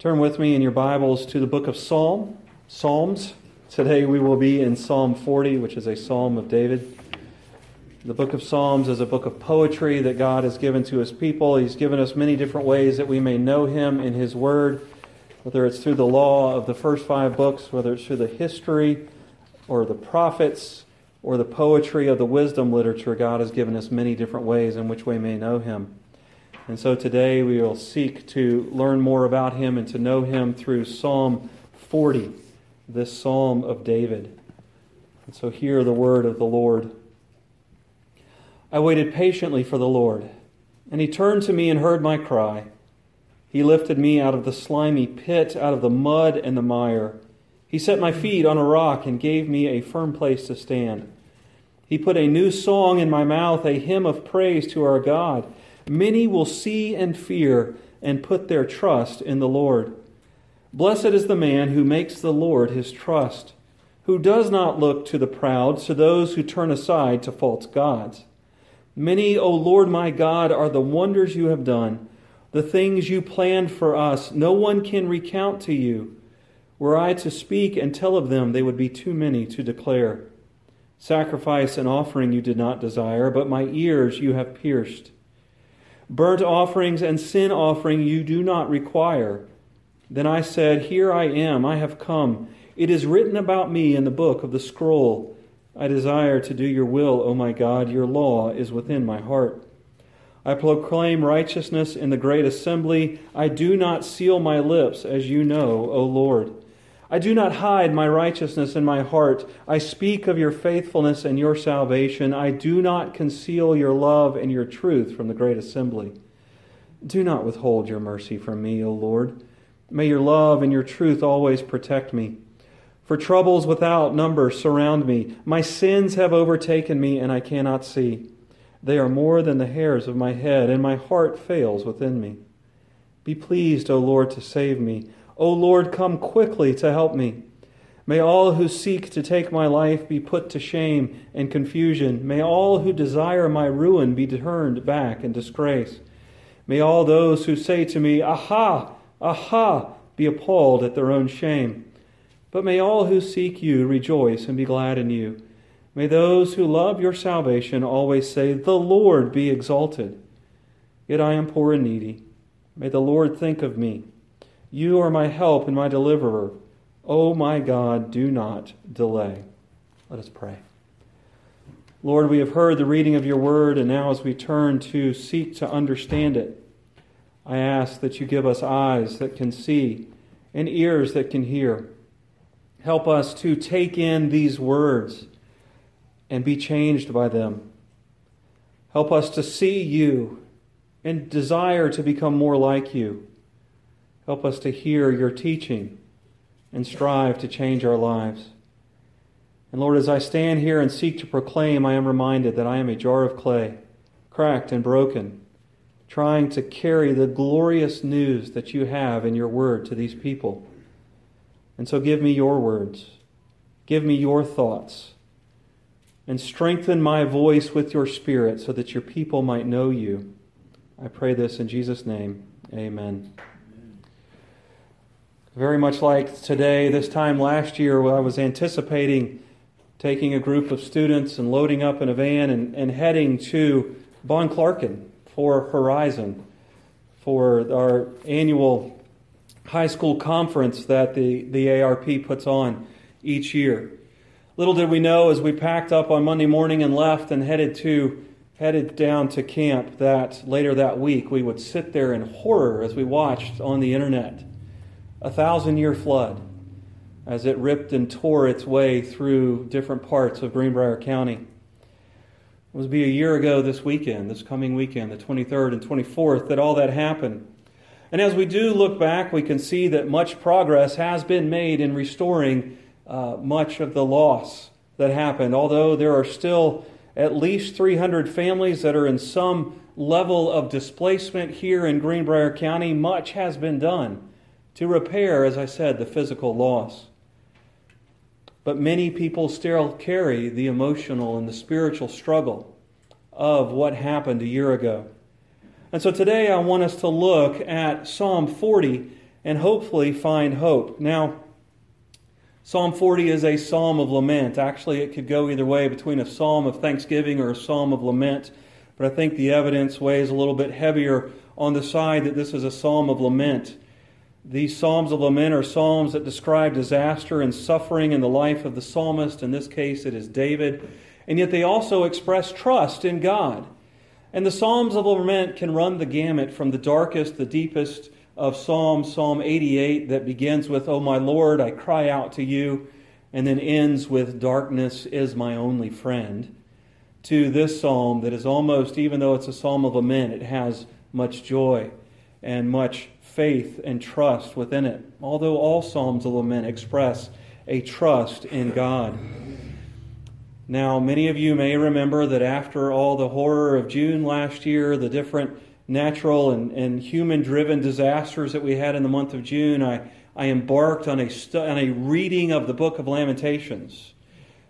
Turn with me in your Bibles to the book of Psalm, Psalms. Today we will be in Psalm 40, which is a psalm of David. The book of Psalms is a book of poetry that God has given to his people. He's given us many different ways that we may know him in his word, whether it's through the law of the first five books, whether it's through the history or the prophets or the poetry of the wisdom literature. God has given us many different ways in which we may know him. And so today we will seek to learn more about him and to know him through Psalm 40, this psalm of David. And so hear the word of the Lord. I waited patiently for the Lord, and he turned to me and heard my cry. He lifted me out of the slimy pit, out of the mud and the mire. He set my feet on a rock and gave me a firm place to stand. He put a new song in my mouth, a hymn of praise to our God. Many will see and fear and put their trust in the Lord. Blessed is the man who makes the Lord his trust, who does not look to the proud, to those who turn aside to false gods. Many, O Lord my God, are the wonders you have done, the things you planned for us. No one can recount to you. Were I to speak and tell of them, they would be too many to declare. Sacrifice and offering you did not desire, but my ears you have pierced. Burnt offerings and sin offering you do not require. Then I said, Here I am, I have come. It is written about me in the book of the scroll. I desire to do your will, O my God. Your law is within my heart. I proclaim righteousness in the great assembly. I do not seal my lips, as you know, O Lord. I do not hide my righteousness in my heart. I speak of your faithfulness and your salvation. I do not conceal your love and your truth from the great assembly. Do not withhold your mercy from me, O Lord. May your love and your truth always protect me. For troubles without number surround me. My sins have overtaken me, and I cannot see. They are more than the hairs of my head, and my heart fails within me. Be pleased, O Lord, to save me. O Lord, come quickly to help me. May all who seek to take my life be put to shame and confusion. May all who desire my ruin be turned back in disgrace. May all those who say to me, Aha, aha, be appalled at their own shame. But may all who seek you rejoice and be glad in you. May those who love your salvation always say, The Lord be exalted. Yet I am poor and needy. May the Lord think of me. You are my help and my deliverer. O oh my God, do not delay. Let us pray. Lord, we have heard the reading of your word, and now as we turn to seek to understand it, I ask that you give us eyes that can see and ears that can hear. Help us to take in these words and be changed by them. Help us to see you and desire to become more like you. Help us to hear your teaching and strive to change our lives. And Lord, as I stand here and seek to proclaim, I am reminded that I am a jar of clay, cracked and broken, trying to carry the glorious news that you have in your word to these people. And so give me your words, give me your thoughts, and strengthen my voice with your spirit so that your people might know you. I pray this in Jesus' name. Amen. Very much like today, this time last year, I was anticipating taking a group of students and loading up in a van and, and heading to Bon Clarken for Horizon for our annual high school conference that the, the ARP puts on each year. Little did we know as we packed up on Monday morning and left and headed to headed down to camp that later that week we would sit there in horror as we watched on the internet a thousand year flood as it ripped and tore its way through different parts of Greenbrier County. It was be a year ago this weekend, this coming weekend, the 23rd and 24th, that all that happened. And as we do look back, we can see that much progress has been made in restoring uh, much of the loss that happened, although there are still at least 300 families that are in some level of displacement here in Greenbrier County. Much has been done to repair, as I said, the physical loss. But many people still carry the emotional and the spiritual struggle of what happened a year ago. And so today I want us to look at Psalm 40 and hopefully find hope. Now, Psalm 40 is a psalm of lament. Actually, it could go either way between a psalm of thanksgiving or a psalm of lament. But I think the evidence weighs a little bit heavier on the side that this is a psalm of lament. These psalms of lament are psalms that describe disaster and suffering in the life of the psalmist. In this case, it is David. And yet they also express trust in God. And the psalms of lament can run the gamut from the darkest, the deepest of Psalms, Psalm 88, that begins with, O my Lord, I cry out to you, and then ends with, Darkness is my only friend, to this psalm that is almost, even though it's a psalm of lament, it has much joy and much faith and trust within it. Although all psalms of lament express a trust in God. Now, many of you may remember that after all the horror of June last year, the different natural and, and human driven disasters that we had in the month of June, I, I embarked on a, stu- on a reading of the book of Lamentations.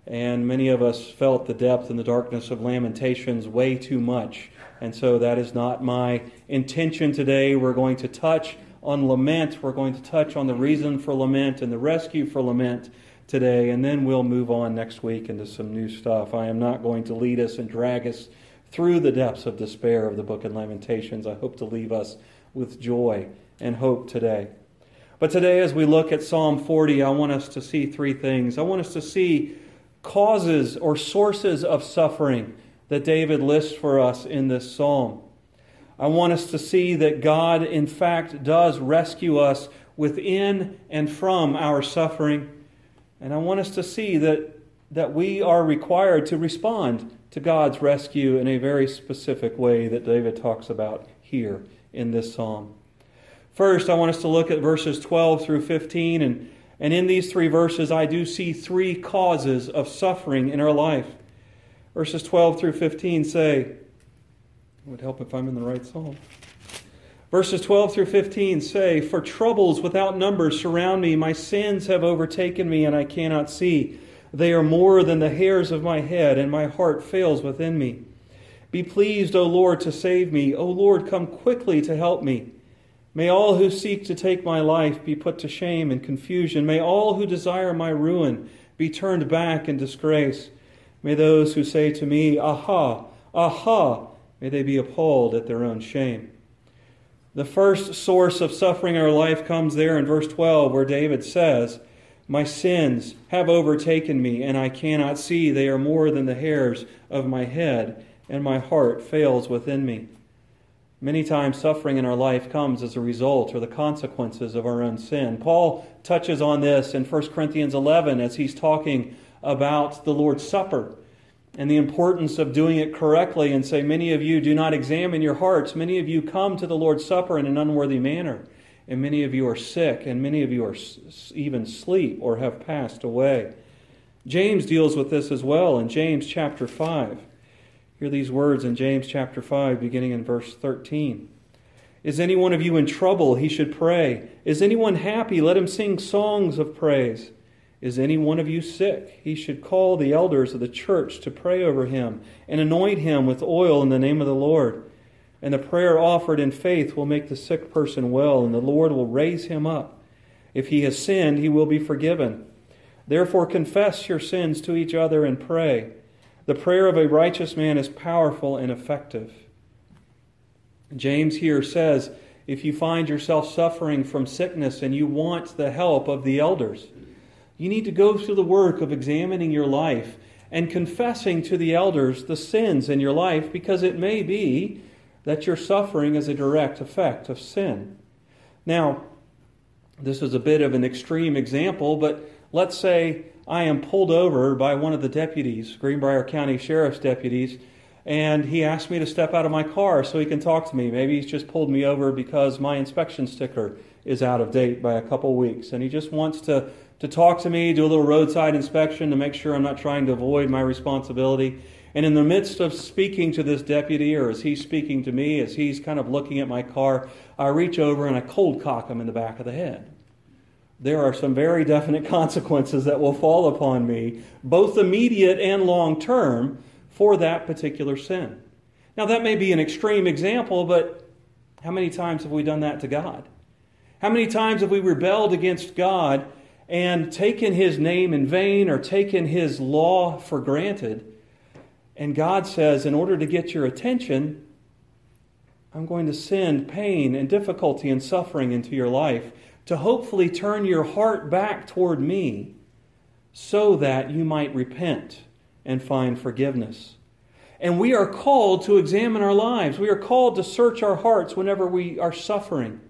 And many of us felt the depth and the darkness of Lamentations way too much. And so that is not my intention today. We're going to touch on lament. We're going to touch on the reason for lament and the rescue for lament today. And then we'll move on next week into some new stuff. I am not going to lead us and drag us through the depths of despair of the book of Lamentations. I hope to leave us with joy and hope today. But today, as we look at Psalm 40, I want us to see three things. I want us to see causes or sources of suffering that David lists for us in this psalm. I want us to see that God, in fact, does rescue us within and from our suffering. And I want us to see that, that we are required to respond to God's rescue in a very specific way that David talks about here in this psalm. First, I want us to look at verses 12 through 15. And, and in these three verses, I do see three causes of suffering in our life. Verses 12 through 15 say, it would help if I'm in the right psalm. Verses 12 through 15 say, For troubles without number surround me, my sins have overtaken me, and I cannot see. They are more than the hairs of my head, and my heart fails within me. Be pleased, O Lord, to save me. O Lord, come quickly to help me. May all who seek to take my life be put to shame and confusion. May all who desire my ruin be turned back in disgrace. May those who say to me, Aha, aha, may they be appalled at their own shame. The first source of suffering in our life comes there in verse 12, where David says, My sins have overtaken me, and I cannot see. They are more than the hairs of my head, and my heart fails within me. Many times, suffering in our life comes as a result or the consequences of our own sin. Paul touches on this in 1 Corinthians 11 as he's talking about the Lord's Supper and the importance of doing it correctly and say, Many of you do not examine your hearts. Many of you come to the Lord's Supper in an unworthy manner. And many of you are sick, and many of you are even sleep or have passed away. James deals with this as well in James chapter 5. Hear these words in James chapter 5, beginning in verse 13. Is any one of you in trouble? He should pray. Is anyone happy? Let him sing songs of praise. Is any one of you sick? He should call the elders of the church to pray over him and anoint him with oil in the name of the Lord. And the prayer offered in faith will make the sick person well, and the Lord will raise him up. If he has sinned, he will be forgiven. Therefore, confess your sins to each other and pray. The prayer of a righteous man is powerful and effective. James here says if you find yourself suffering from sickness and you want the help of the elders, you need to go through the work of examining your life and confessing to the elders the sins in your life because it may be that you're suffering is a direct effect of sin. Now, this is a bit of an extreme example, but let's say I am pulled over by one of the deputies, Greenbrier County Sheriff's deputies, and he asked me to step out of my car so he can talk to me. Maybe he's just pulled me over because my inspection sticker is out of date by a couple weeks, and he just wants to to talk to me, do a little roadside inspection to make sure I'm not trying to avoid my responsibility. And in the midst of speaking to this deputy, or as he's speaking to me, as he's kind of looking at my car, I reach over and I cold cock him in the back of the head. There are some very definite consequences that will fall upon me, both immediate and long term, for that particular sin. Now, that may be an extreme example, but how many times have we done that to God? How many times have we rebelled against God and taken His name in vain or taken His law for granted? And God says, in order to get your attention, I'm going to send pain and difficulty and suffering into your life to hopefully turn your heart back toward me so that you might repent and find forgiveness. And we are called to examine our lives. We are called to search our hearts whenever we are suffering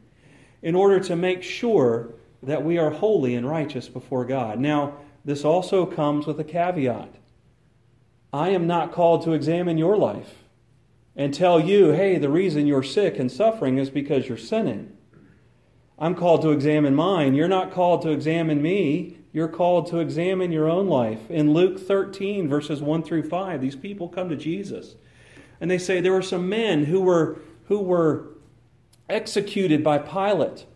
in order to make sure that we are holy and righteous before God. Now, this also comes with a caveat. I am not called to examine your life and tell you, hey, the reason you're sick and suffering is because you're sinning. I'm called to examine mine. You're not called to examine me. You're called to examine your own life. In Luke 13, verses 1 through 5, these people come to Jesus and they say there were some men who were, who were executed by Pilate,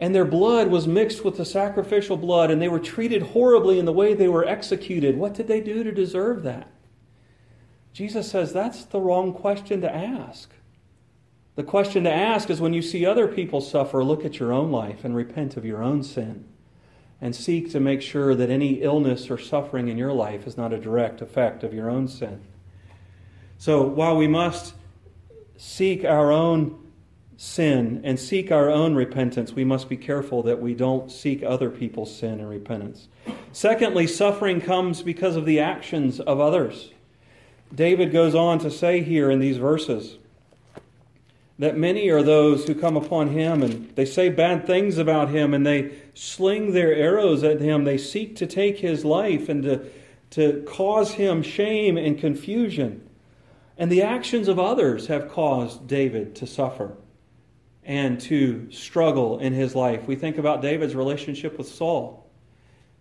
and their blood was mixed with the sacrificial blood, and they were treated horribly in the way they were executed. What did they do to deserve that? Jesus says that's the wrong question to ask. The question to ask is when you see other people suffer, look at your own life and repent of your own sin and seek to make sure that any illness or suffering in your life is not a direct effect of your own sin. So while we must seek our own sin and seek our own repentance, we must be careful that we don't seek other people's sin and repentance. Secondly, suffering comes because of the actions of others. David goes on to say here in these verses that many are those who come upon him and they say bad things about him and they sling their arrows at him. They seek to take his life and to, to cause him shame and confusion. And the actions of others have caused David to suffer and to struggle in his life. We think about David's relationship with Saul.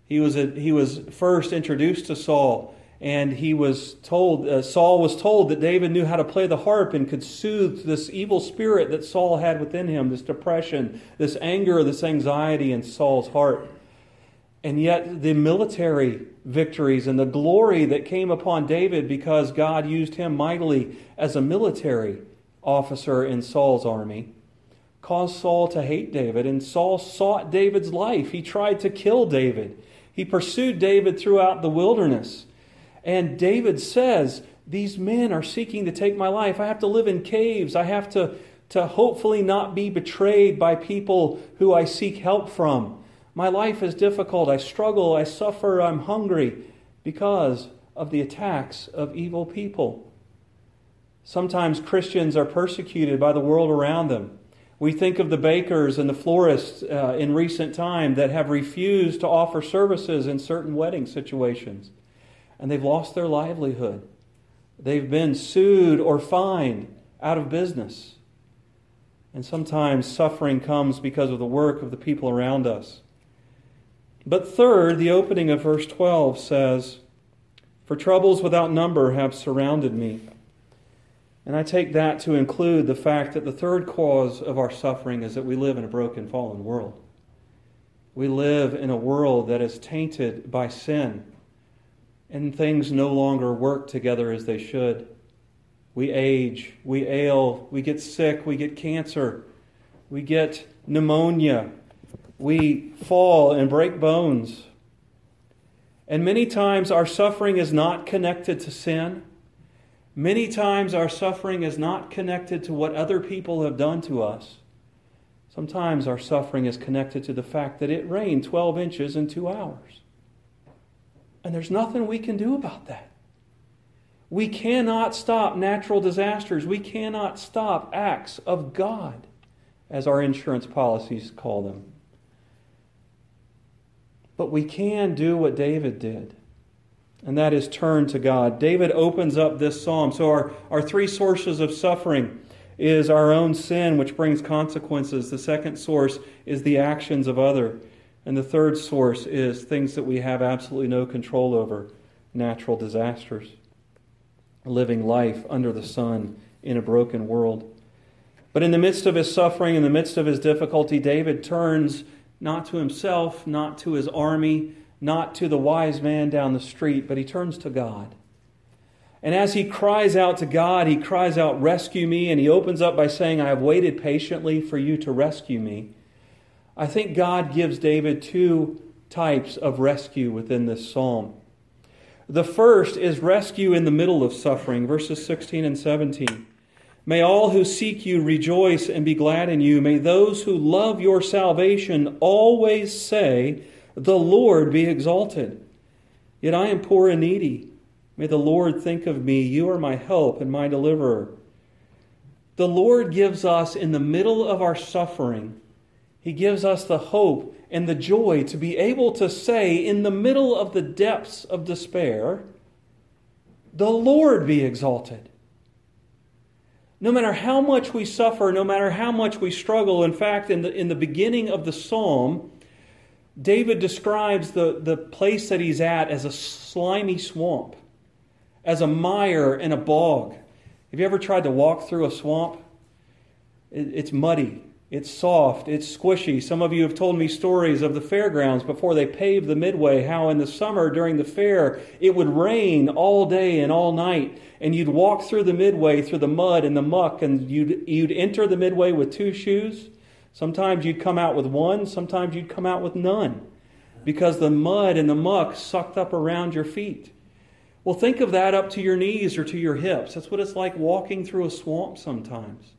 He was, a, he was first introduced to Saul, and he was told, uh, Saul was told that David knew how to play the harp and could soothe this evil spirit that Saul had within him, this depression, this anger, this anxiety in Saul's heart. And yet, the military victories and the glory that came upon David because God used him mightily as a military officer in Saul's army caused Saul to hate David, and Saul sought David's life. He tried to kill David. He pursued David throughout the wilderness. And David says, These men are seeking to take my life. I have to live in caves. I have to, to hopefully not be betrayed by people who I seek help from. My life is difficult. I struggle. I suffer. I'm hungry because of the attacks of evil people. Sometimes Christians are persecuted by the world around them. We think of the bakers and the florists uh, in recent time that have refused to offer services in certain wedding situations, and they've lost their livelihood. They've been sued or fined out of business. And sometimes suffering comes because of the work of the people around us. But third, the opening of verse 12 says, For troubles without number have surrounded me. And I take that to include the fact that the third cause of our suffering is that we live in a broken, fallen world. We live in a world that is tainted by sin, and things no longer work together as they should. We age, we ail, we get sick, we get cancer, we get pneumonia, we fall and break bones. And many times our suffering is not connected to sin. Many times our suffering is not connected to what other people have done to us. Sometimes our suffering is connected to the fact that it rained 12 inches in two hours. And there's nothing we can do about that. We cannot stop natural disasters. We cannot stop acts of God, as our insurance policies call them. But we can do what David did and that is turn to God. David opens up this psalm. So, our, our three sources of suffering is our own sin, which brings consequences. The second source is the actions of other. And the third source is things that we have absolutely no control over natural disasters, living life under the sun in a broken world. But in the midst of his suffering, in the midst of his difficulty, David turns not to himself, not to his army, not to the wise man down the street, but he turns to God. And as he cries out to God, he cries out, Rescue me. And he opens up by saying, I have waited patiently for you to rescue me. I think God gives David two types of rescue within this psalm. The first is rescue in the middle of suffering, verses 16 and 17. May all who seek you rejoice and be glad in you. May those who love your salvation always say, The Lord be exalted. Yet I am poor and needy. May the Lord think of me. You are my help and my deliverer. The Lord gives us, in the middle of our suffering, He gives us the hope and the joy to be able to say, in the middle of the depths of despair, The Lord be exalted. No matter how much we suffer, no matter how much we struggle, in fact, in the, in the beginning of the psalm, David describes the, the place that he's at as a slimy swamp, as a mire and a bog. Have you ever tried to walk through a swamp? It, it's muddy, it's soft, it's squishy. Some of you have told me stories of the fairgrounds before they paved the midway, how in the summer during the fair it would rain all day and all night, and you'd walk through the midway through the mud and the muck, and you'd, you'd enter the midway with two shoes Sometimes you'd come out with one, sometimes you'd come out with none because the mud and the muck sucked up around your feet. Well, think of that up to your knees or to your hips. That's what it's like walking through a swamp sometimes.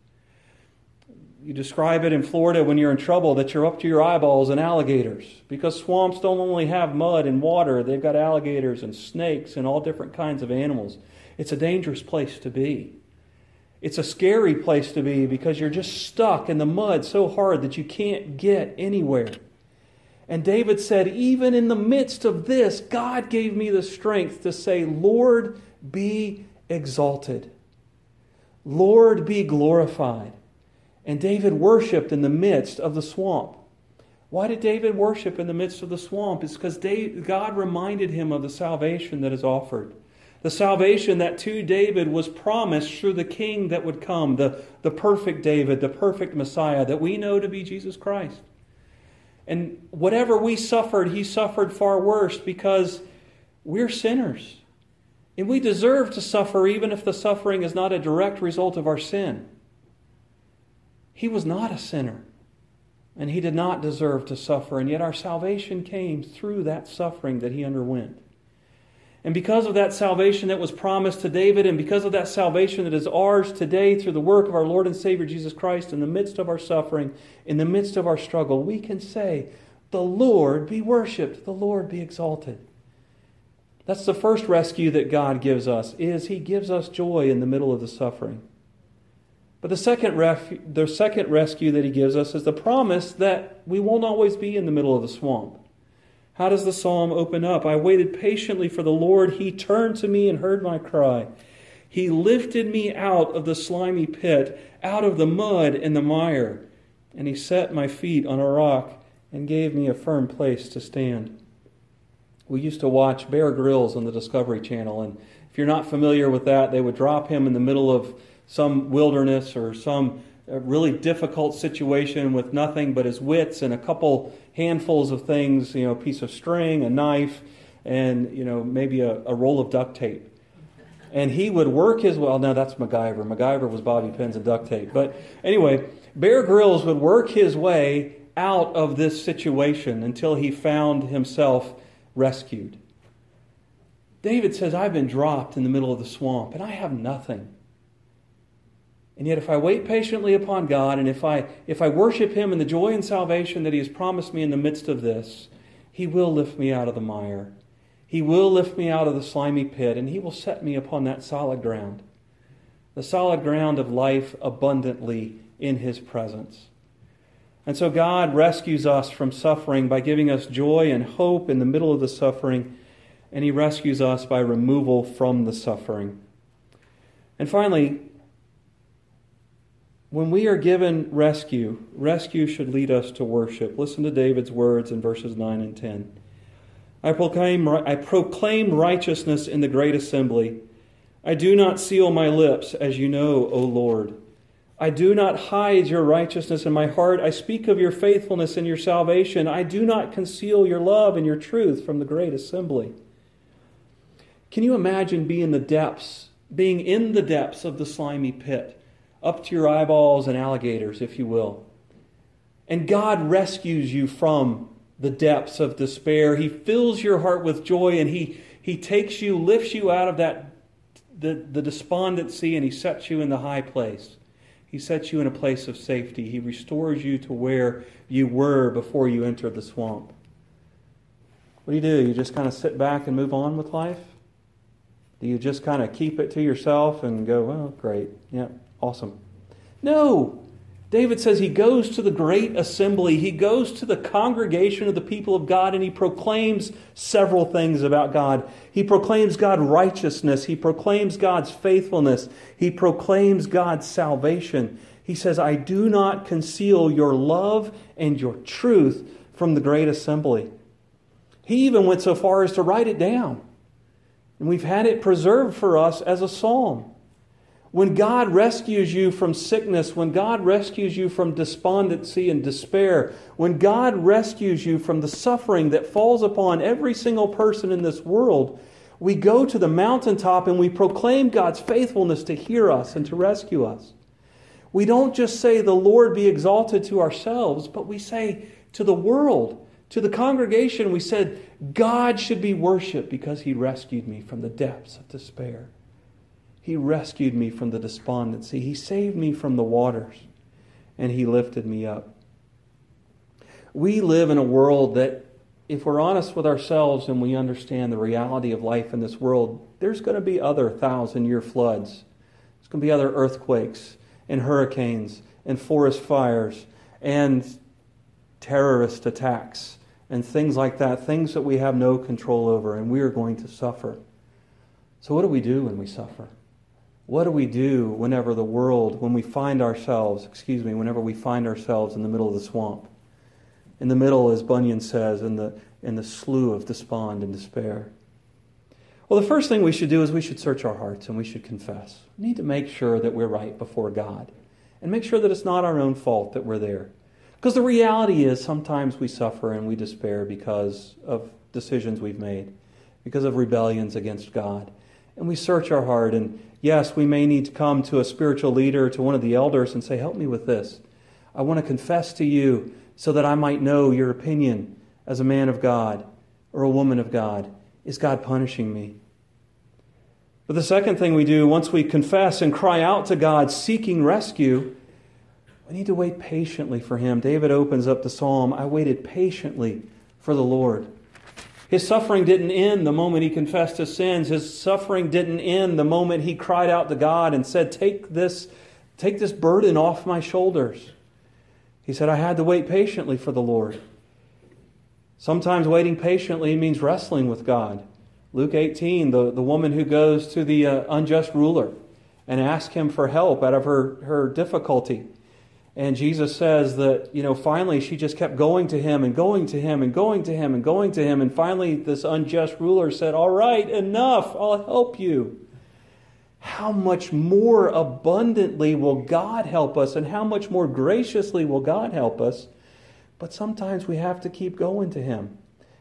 You describe it in Florida when you're in trouble that you're up to your eyeballs in alligators because swamps don't only have mud and water, they've got alligators and snakes and all different kinds of animals. It's a dangerous place to be. It's a scary place to be because you're just stuck in the mud so hard that you can't get anywhere. And David said, Even in the midst of this, God gave me the strength to say, Lord, be exalted. Lord, be glorified. And David worshiped in the midst of the swamp. Why did David worship in the midst of the swamp? It's because God reminded him of the salvation that is offered the salvation that to David was promised through the king that would come, the, the perfect David, the perfect Messiah that we know to be Jesus Christ. And whatever we suffered, he suffered far worse because we're sinners. And we deserve to suffer even if the suffering is not a direct result of our sin. He was not a sinner, and he did not deserve to suffer, and yet our salvation came through that suffering that he underwent. And because of that salvation that was promised to David, and because of that salvation that is ours today through the work of our Lord and Savior Jesus Christ, in the midst of our suffering, in the midst of our struggle, we can say, The Lord be worshiped, the Lord be exalted. That's the first rescue that God gives us, is He gives us joy in the middle of the suffering. But the second, ref- the second rescue that He gives us is the promise that we won't always be in the middle of the swamp. How does the psalm open up? I waited patiently for the Lord. He turned to me and heard my cry. He lifted me out of the slimy pit, out of the mud and the mire, and he set my feet on a rock and gave me a firm place to stand. We used to watch Bear Grylls on the Discovery Channel, and if you're not familiar with that, they would drop him in the middle of some wilderness or some uh, really difficult situation with nothing but his wits and a couple handfuls of things, you know, a piece of string, a knife, and, you know, maybe a, a roll of duct tape. And he would work his well. Now that's MacGyver. MacGyver was bobby pins and duct tape. But anyway, Bear Grylls would work his way out of this situation until he found himself rescued. David says, I've been dropped in the middle of the swamp and I have nothing. And yet, if I wait patiently upon God and if I, if I worship Him in the joy and salvation that He has promised me in the midst of this, He will lift me out of the mire. He will lift me out of the slimy pit, and He will set me upon that solid ground, the solid ground of life abundantly in His presence. And so, God rescues us from suffering by giving us joy and hope in the middle of the suffering, and He rescues us by removal from the suffering. And finally, when we are given rescue, rescue should lead us to worship. Listen to David's words in verses 9 and 10. I proclaim, I proclaim righteousness in the great assembly. I do not seal my lips, as you know, O Lord. I do not hide your righteousness in my heart. I speak of your faithfulness and your salvation. I do not conceal your love and your truth from the great assembly. Can you imagine being the depths, being in the depths of the slimy pit? Up to your eyeballs and alligators, if you will. And God rescues you from the depths of despair. He fills your heart with joy and He, he takes you, lifts you out of that the, the despondency, and He sets you in the high place. He sets you in a place of safety. He restores you to where you were before you entered the swamp. What do you do? You just kind of sit back and move on with life? Do you just kind of keep it to yourself and go, well, great, yeah, awesome? No. David says he goes to the great assembly. He goes to the congregation of the people of God and he proclaims several things about God. He proclaims God's righteousness. He proclaims God's faithfulness. He proclaims God's salvation. He says, I do not conceal your love and your truth from the great assembly. He even went so far as to write it down. And we've had it preserved for us as a psalm. When God rescues you from sickness, when God rescues you from despondency and despair, when God rescues you from the suffering that falls upon every single person in this world, we go to the mountaintop and we proclaim God's faithfulness to hear us and to rescue us. We don't just say, The Lord be exalted to ourselves, but we say to the world, to the congregation, we said, God should be worshiped because he rescued me from the depths of despair. He rescued me from the despondency. He saved me from the waters, and he lifted me up. We live in a world that, if we're honest with ourselves and we understand the reality of life in this world, there's going to be other thousand year floods. There's going to be other earthquakes and hurricanes and forest fires and terrorist attacks and things like that, things that we have no control over, and we are going to suffer. So, what do we do when we suffer? What do we do whenever the world, when we find ourselves, excuse me, whenever we find ourselves in the middle of the swamp? In the middle, as Bunyan says, in the, in the slough of despond and despair. Well, the first thing we should do is we should search our hearts and we should confess. We need to make sure that we're right before God and make sure that it's not our own fault that we're there. Because the reality is sometimes we suffer and we despair because of decisions we've made, because of rebellions against God. And we search our heart. And yes, we may need to come to a spiritual leader, to one of the elders, and say, Help me with this. I want to confess to you so that I might know your opinion as a man of God or a woman of God. Is God punishing me? But the second thing we do, once we confess and cry out to God seeking rescue, we need to wait patiently for him. David opens up the psalm I waited patiently for the Lord. His suffering didn't end the moment he confessed his sins. His suffering didn't end the moment he cried out to God and said, Take this, take this burden off my shoulders. He said, I had to wait patiently for the Lord. Sometimes waiting patiently means wrestling with God. Luke 18, the, the woman who goes to the uh, unjust ruler and asks him for help out of her, her difficulty. And Jesus says that, you know, finally she just kept going to him and going to him and going to him and going to him. And finally, this unjust ruler said, All right, enough, I'll help you. How much more abundantly will God help us, and how much more graciously will God help us? But sometimes we have to keep going to Him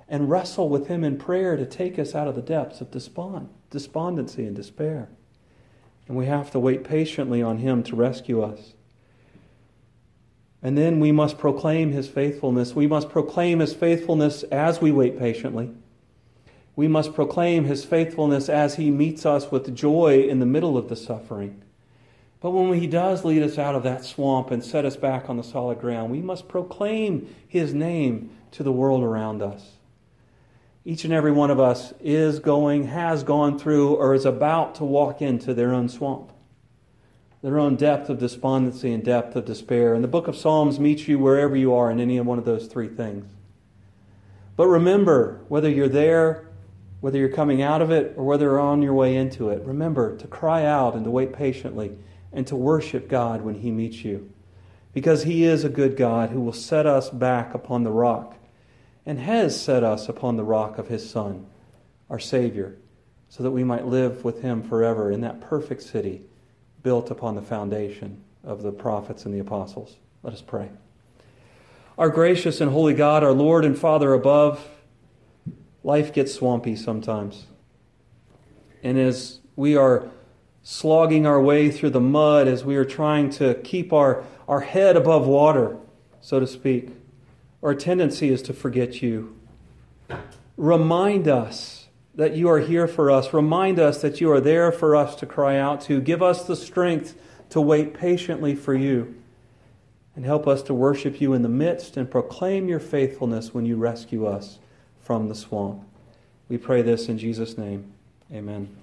and wrestle with Him in prayer to take us out of the depths of despond, despondency and despair. And we have to wait patiently on Him to rescue us. And then we must proclaim his faithfulness. We must proclaim his faithfulness as we wait patiently. We must proclaim his faithfulness as he meets us with joy in the middle of the suffering. But when he does lead us out of that swamp and set us back on the solid ground, we must proclaim his name to the world around us. Each and every one of us is going, has gone through, or is about to walk into their own swamp their own depth of despondency and depth of despair. And the book of Psalms meets you wherever you are in any one of those three things. But remember, whether you're there, whether you're coming out of it, or whether you're on your way into it, remember to cry out and to wait patiently and to worship God when He meets you. Because He is a good God who will set us back upon the rock and has set us upon the rock of His Son, our Savior, so that we might live with Him forever in that perfect city built upon the foundation of the prophets and the apostles. Let us pray. Our gracious and holy God, our Lord and Father above, life gets swampy sometimes. And as we are slogging our way through the mud, as we are trying to keep our, our head above water, so to speak. Our tendency is to forget you. Remind us that you are here for us. Remind us that you are there for us to cry out to. Give us the strength to wait patiently for you. And help us to worship you in the midst and proclaim your faithfulness when you rescue us from the swamp. We pray this in Jesus' name. Amen.